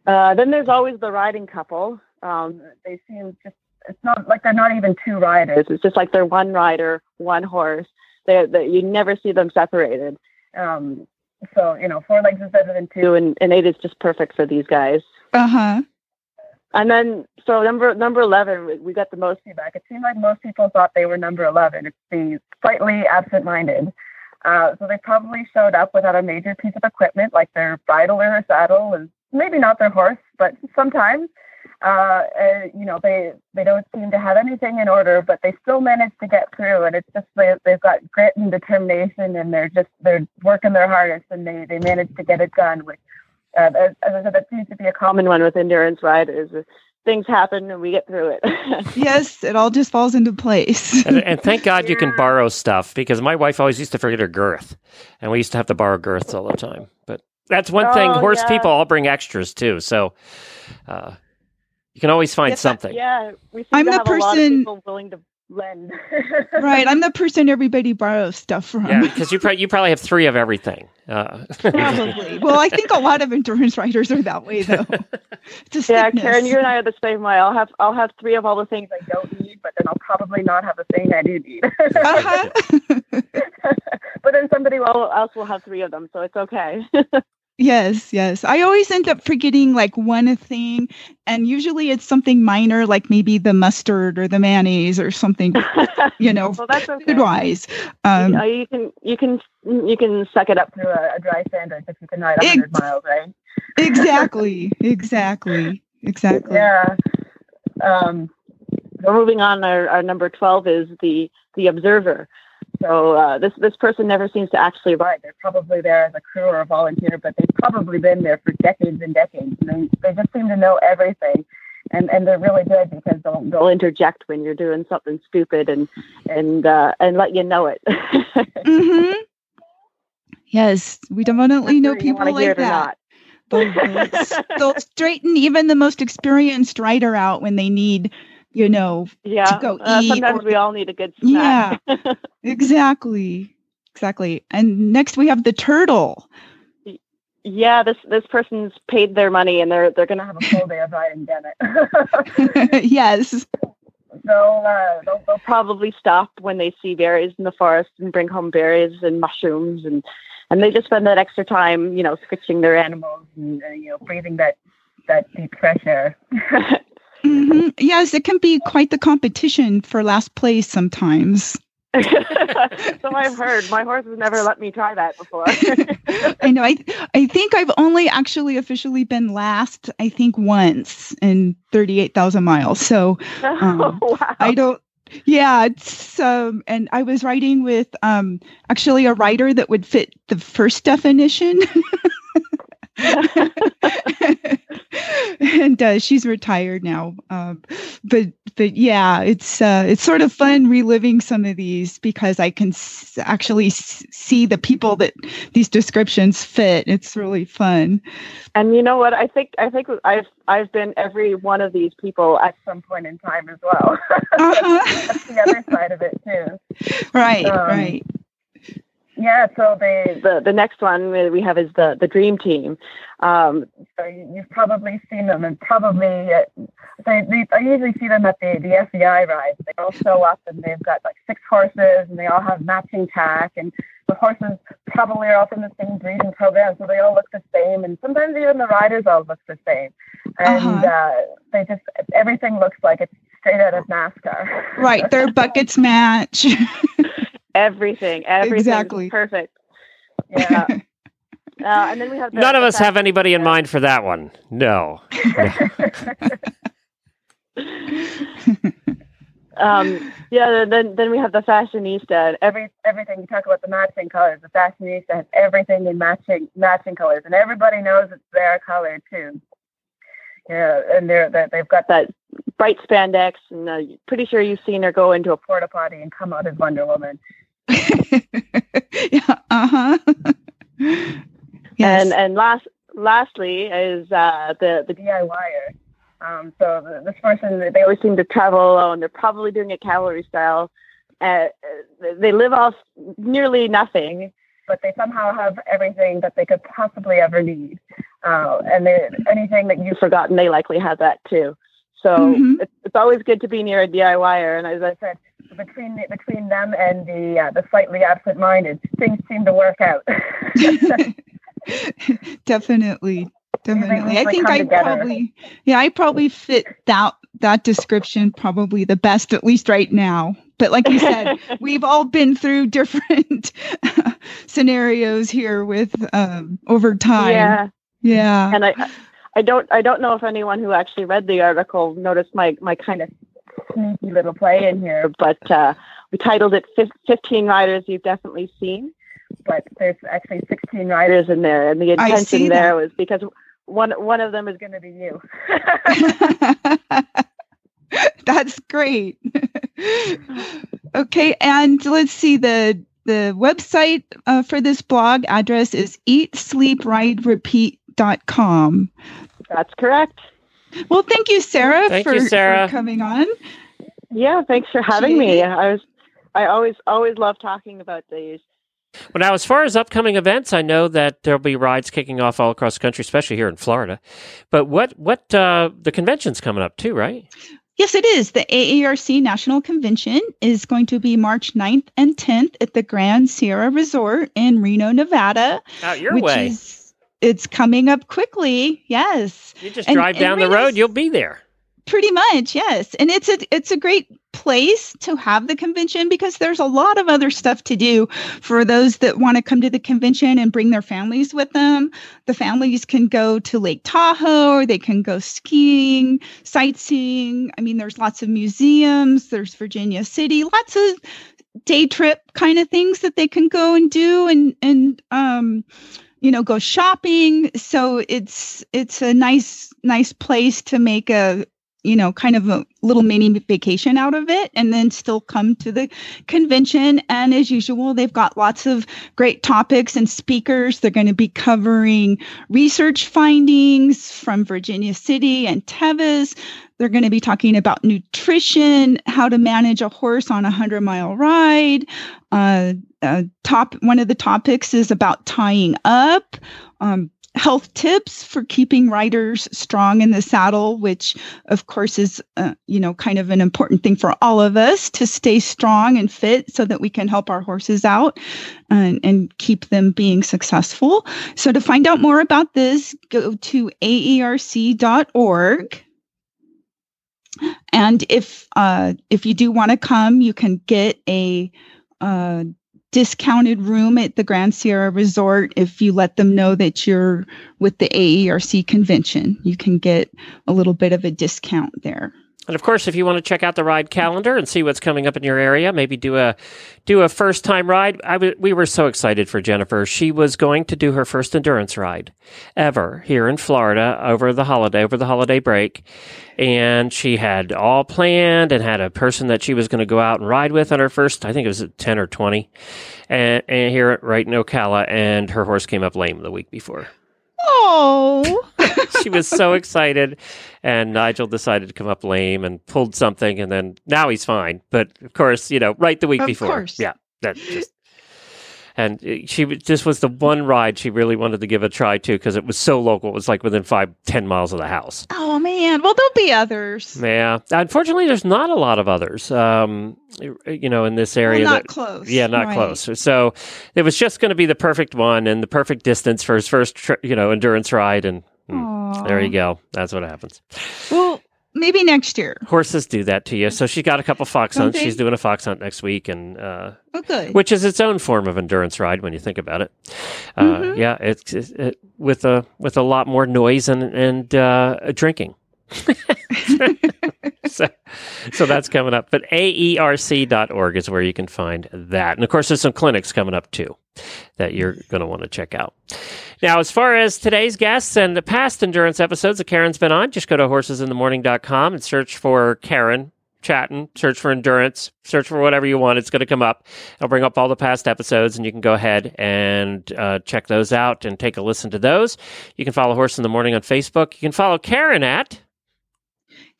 Uh, then there's always the riding couple. Um, they seem just, it's not like they're not even two riders. It's just like they're one rider, one horse. They, they you never see them separated. Um, so, you know, four legs is better than two, and, and eight is just perfect for these guys. Uh-huh. And then, so number number eleven, we, we got the most feedback. It seemed like most people thought they were number eleven. It's the slightly absent-minded. Uh, so they probably showed up without a major piece of equipment, like their bridle or a saddle, and maybe not their horse, but sometimes, uh, uh, you know, they they don't seem to have anything in order, but they still manage to get through. And it's just they, they've got grit and determination, and they're just they're working their hardest, and they they manage to get it done. Which, uh, as, as I said, that seems to be a common one with endurance riders. Things happen, and we get through it. Yes, it all just falls into place. and, and thank God you can borrow stuff because my wife always used to forget her girth, and we used to have to borrow girths all the time. But that's one thing. Oh, Horse yeah. people all bring extras too, so uh, you can always find Yes, something. Yeah, we seem I'm to the have a lot of person- people willing to lend. right. I'm the person everybody borrows stuff from. Yeah, because you probably you probably have three of everything. Uh, Probably. Well, I think a lot of endurance riders are that way, though. Yeah. Karen, you and I are the same way. I'll have I'll have three of all the things I don't need, but then I'll probably not have a thing I do need. Uh-huh. but then somebody else will have three of them, so it's okay. Yes, yes. I always end up forgetting like one thing, and usually it's something minor, like maybe the mustard or the mayonnaise or something, you know, well, that's okay. food wise. Um, Uh, you can you can you can suck it up through a, a dry sandwich if you can ride Ex- 100 miles, right? exactly, exactly, exactly. Yeah. Um, so moving on, our, our number 12 is the the observer. So uh, this this person never seems to actually ride. They're probably there as a crew or a volunteer, but they've probably been there for decades and decades. And they, they just seem to know everything, and and they're really good because they'll they'll interject when you're doing something stupid and and uh, and let you know it. mm-hmm. Yes, we definitely know people like that. They'll, they'll straighten even the most experienced rider out when they need, you know, Yeah. go uh, eat sometimes or- we all need a good snack. Yeah, exactly, exactly. And next we have the turtle. yeah. This this person's paid their money and they're they're gonna have a full day of riding. Damn it. yes. they'll, uh, they'll they'll probably stop when they see berries in the forest and bring home berries and mushrooms and and they just spend that extra time, you know, switching their animals and uh, you know breathing that that deep fresh air. Hmm Yes, it can be quite the competition for last place sometimes. so I've heard. My horse has never let me try that before. I know. I I think I've only actually officially been last. I think once in thirty eight thousand miles. So Um, wow. I don't. Yeah, it's um, and I was writing with um actually a writer that would fit the first definition. and uh, she's retired now, um, but but yeah, it's uh, it's sort of fun reliving some of these because I can s- actually s- see the people that these descriptions fit. It's really fun. And you know what? I think I think I've I've been every one of these people at some point in time as well. Uh-huh. That's the other side of it too. right, Um, right. Yeah. So the the, the next one we have is the the dream team. Um, so you- you've probably seen them, and probably uh, they, they I usually see them at the the FEI rides. They all show up, and they've got like six horses, and they all have matching tack, and the horses probably are all from the same breeding program, so they all look the same, and sometimes even the riders all look the same, and Uh-huh. uh, they just everything looks like it's straight out of NASCAR. Right, their buckets match. everything, everything, Exactly. perfect. Yeah. Uh, and then we have the, None of the us have anybody in mind for that one. No. um, yeah, then then we have the fashionista. And every everything you talk about the matching colors. The fashionista has everything in matching matching colors, and everybody knows it's their color too. Yeah, and they're, they they've got that bright spandex, and uh, pretty sure you've seen her go into a porta potty and come out as Wonder Woman. yeah, uh-huh. yes. And and last lastly is uh, the the DIYer. Um, so the, this person they always seem to travel alone. They're probably doing it cavalry style. uh, they live off nearly nothing, but they somehow have everything that they could possibly ever need. Uh, and they, anything that you've forgotten, they likely have that too. So Mhm. it's, it's always good to be near a DIYer. And as I said, between the, between them and the uh, the slightly absent-minded, things seem to work out. definitely definitely i think i together. probably yeah i probably fit that that description probably the best at least right now but like you said we've all been through different scenarios here with um over time yeah. yeah and I, I don't, I don't know if anyone who actually read the article noticed my, my kind of sneaky little play in here, but uh, we titled it Fif- "15 Riders You've Definitely Seen," but there's actually 16 riders in there, and the intention there that. was because one, one of them is going to be you. That's great. okay, and let's see the the website uh, for this blog address is eatsleepriderepeat.com. That's correct. Well, thank you, Sarah, Thank for, you, Sarah. for coming on. Yeah, thanks for having me. I was, I always, always love talking about these. Well, now, as far as upcoming events, I know that there'll be rides kicking off all across the country, especially here in Florida. But what what uh, the convention's coming up too, right? Yes, it is. The AERC National Convention is going to be March 9th and 10th at the Grand Sierra Resort in Reno, Nevada. Out your which way. is it's coming up quickly. Yes. you just and- drive and down the Reno's- road, you'll be there. Pretty much, yes. And it's a it's a great place to have the convention because there's a lot of other stuff to do for those that want to come to the convention and bring their families with them. The families can go to Lake Tahoe or they can go skiing, sightseeing. I mean, there's lots of museums, there's Virginia City, lots of day trip kind of things that they can go and do and and um you know go shopping so it's it's a nice nice place to make a you know kind of a little mini vacation out of it and then still come to the convention. And as usual they've got lots of great topics and speakers. They're going to be covering research findings from Virginia City and Tevis. They're going to be talking about nutrition how to manage a horse on a 100 mile ride. Uh, uh, top one of the topics is about tying up. Um, health tips for keeping riders strong in the saddle which of course is uh, you know kind of an important thing for all of us to stay strong and fit so that we can help our horses out and, and keep them being successful. So to find out more about this go to aerc.org and if uh, if you do want to come you can get a uh, discounted room at the Grand Sierra Resort if you let them know that you're with the AERC convention. You can get a little bit of a discount there. And of course, if you want to check out the ride calendar and see what's coming up in your area, maybe do a do a first time ride. I w- we were so excited for Jennifer. She was going to do her first endurance ride ever here in Florida over the holiday over the holiday break, and she had all planned and had a person that she was going to go out and ride with on her first. I think it was ten or twenty, and, and here right in Ocala, and her horse came up lame the week before Oh, she was so excited, and Nigel decided to come up lame and pulled something, and then now he's fine. But of course, you know, right the week Of before, course. yeah, that just. And she this was the one ride she really wanted to give a try to because it was so local. It was like within five, ten miles of the house. oh man. Well, there'll be others. Yeah, unfortunately, there's not a lot of others. Um, you know, in this Well, area, not that, close. yeah, not Right. close. So it was just going to be the perfect one and the perfect distance for his first, tri- you know, endurance ride. And mm, there you go. That's what happens. Well, maybe next year. Horses do that to you. So she's got a couple fox Don't hunts. they? She's doing a fox hunt next week, and uh, Oh, good. which is its own form of endurance ride when you think about it. Uh, Mhm. Yeah, it's it, it, with a with a lot more noise and and uh, drinking. so, so that's coming up. But aerc.org is where you can find that. And of course, there's some clinics coming up too that you're going to want to check out. Now, as far as today's guests and the past endurance episodes that Karen's been on, just go to horsesinthemorning.com and search for Karen Chatton, search for endurance, search for whatever you want. It's going to come up. I'll bring up all the past episodes and you can go ahead and uh, check those out and take a listen to those. You can follow Horse in the Morning on Facebook. You can follow Karen at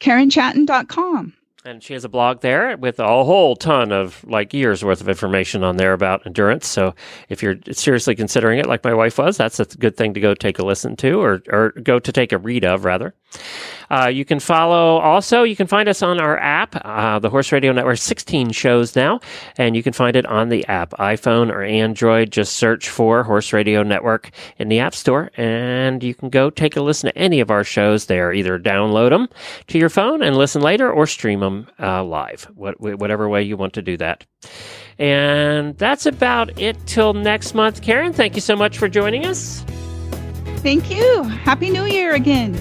KarenChatton.com. And she has a blog there with a whole ton of like years worth of information on there about endurance. So if you're seriously considering it, like my wife was, that's a good thing to go take a listen to or, or go to take a read of, rather. Uh, you can follow also, you can find us on our app, uh, the Horse Radio Network, 16 shows now, and you can find it on the app, iPhone or Android. Just search for Horse Radio Network in the App Store, and you can go take a listen to any of our shows there. Either download them to your phone and listen later, or stream them uh, live, what, whatever way you want to do that. And that's about it till next month. Karen, thank you so much for joining us. Thank you. Happy New Year again.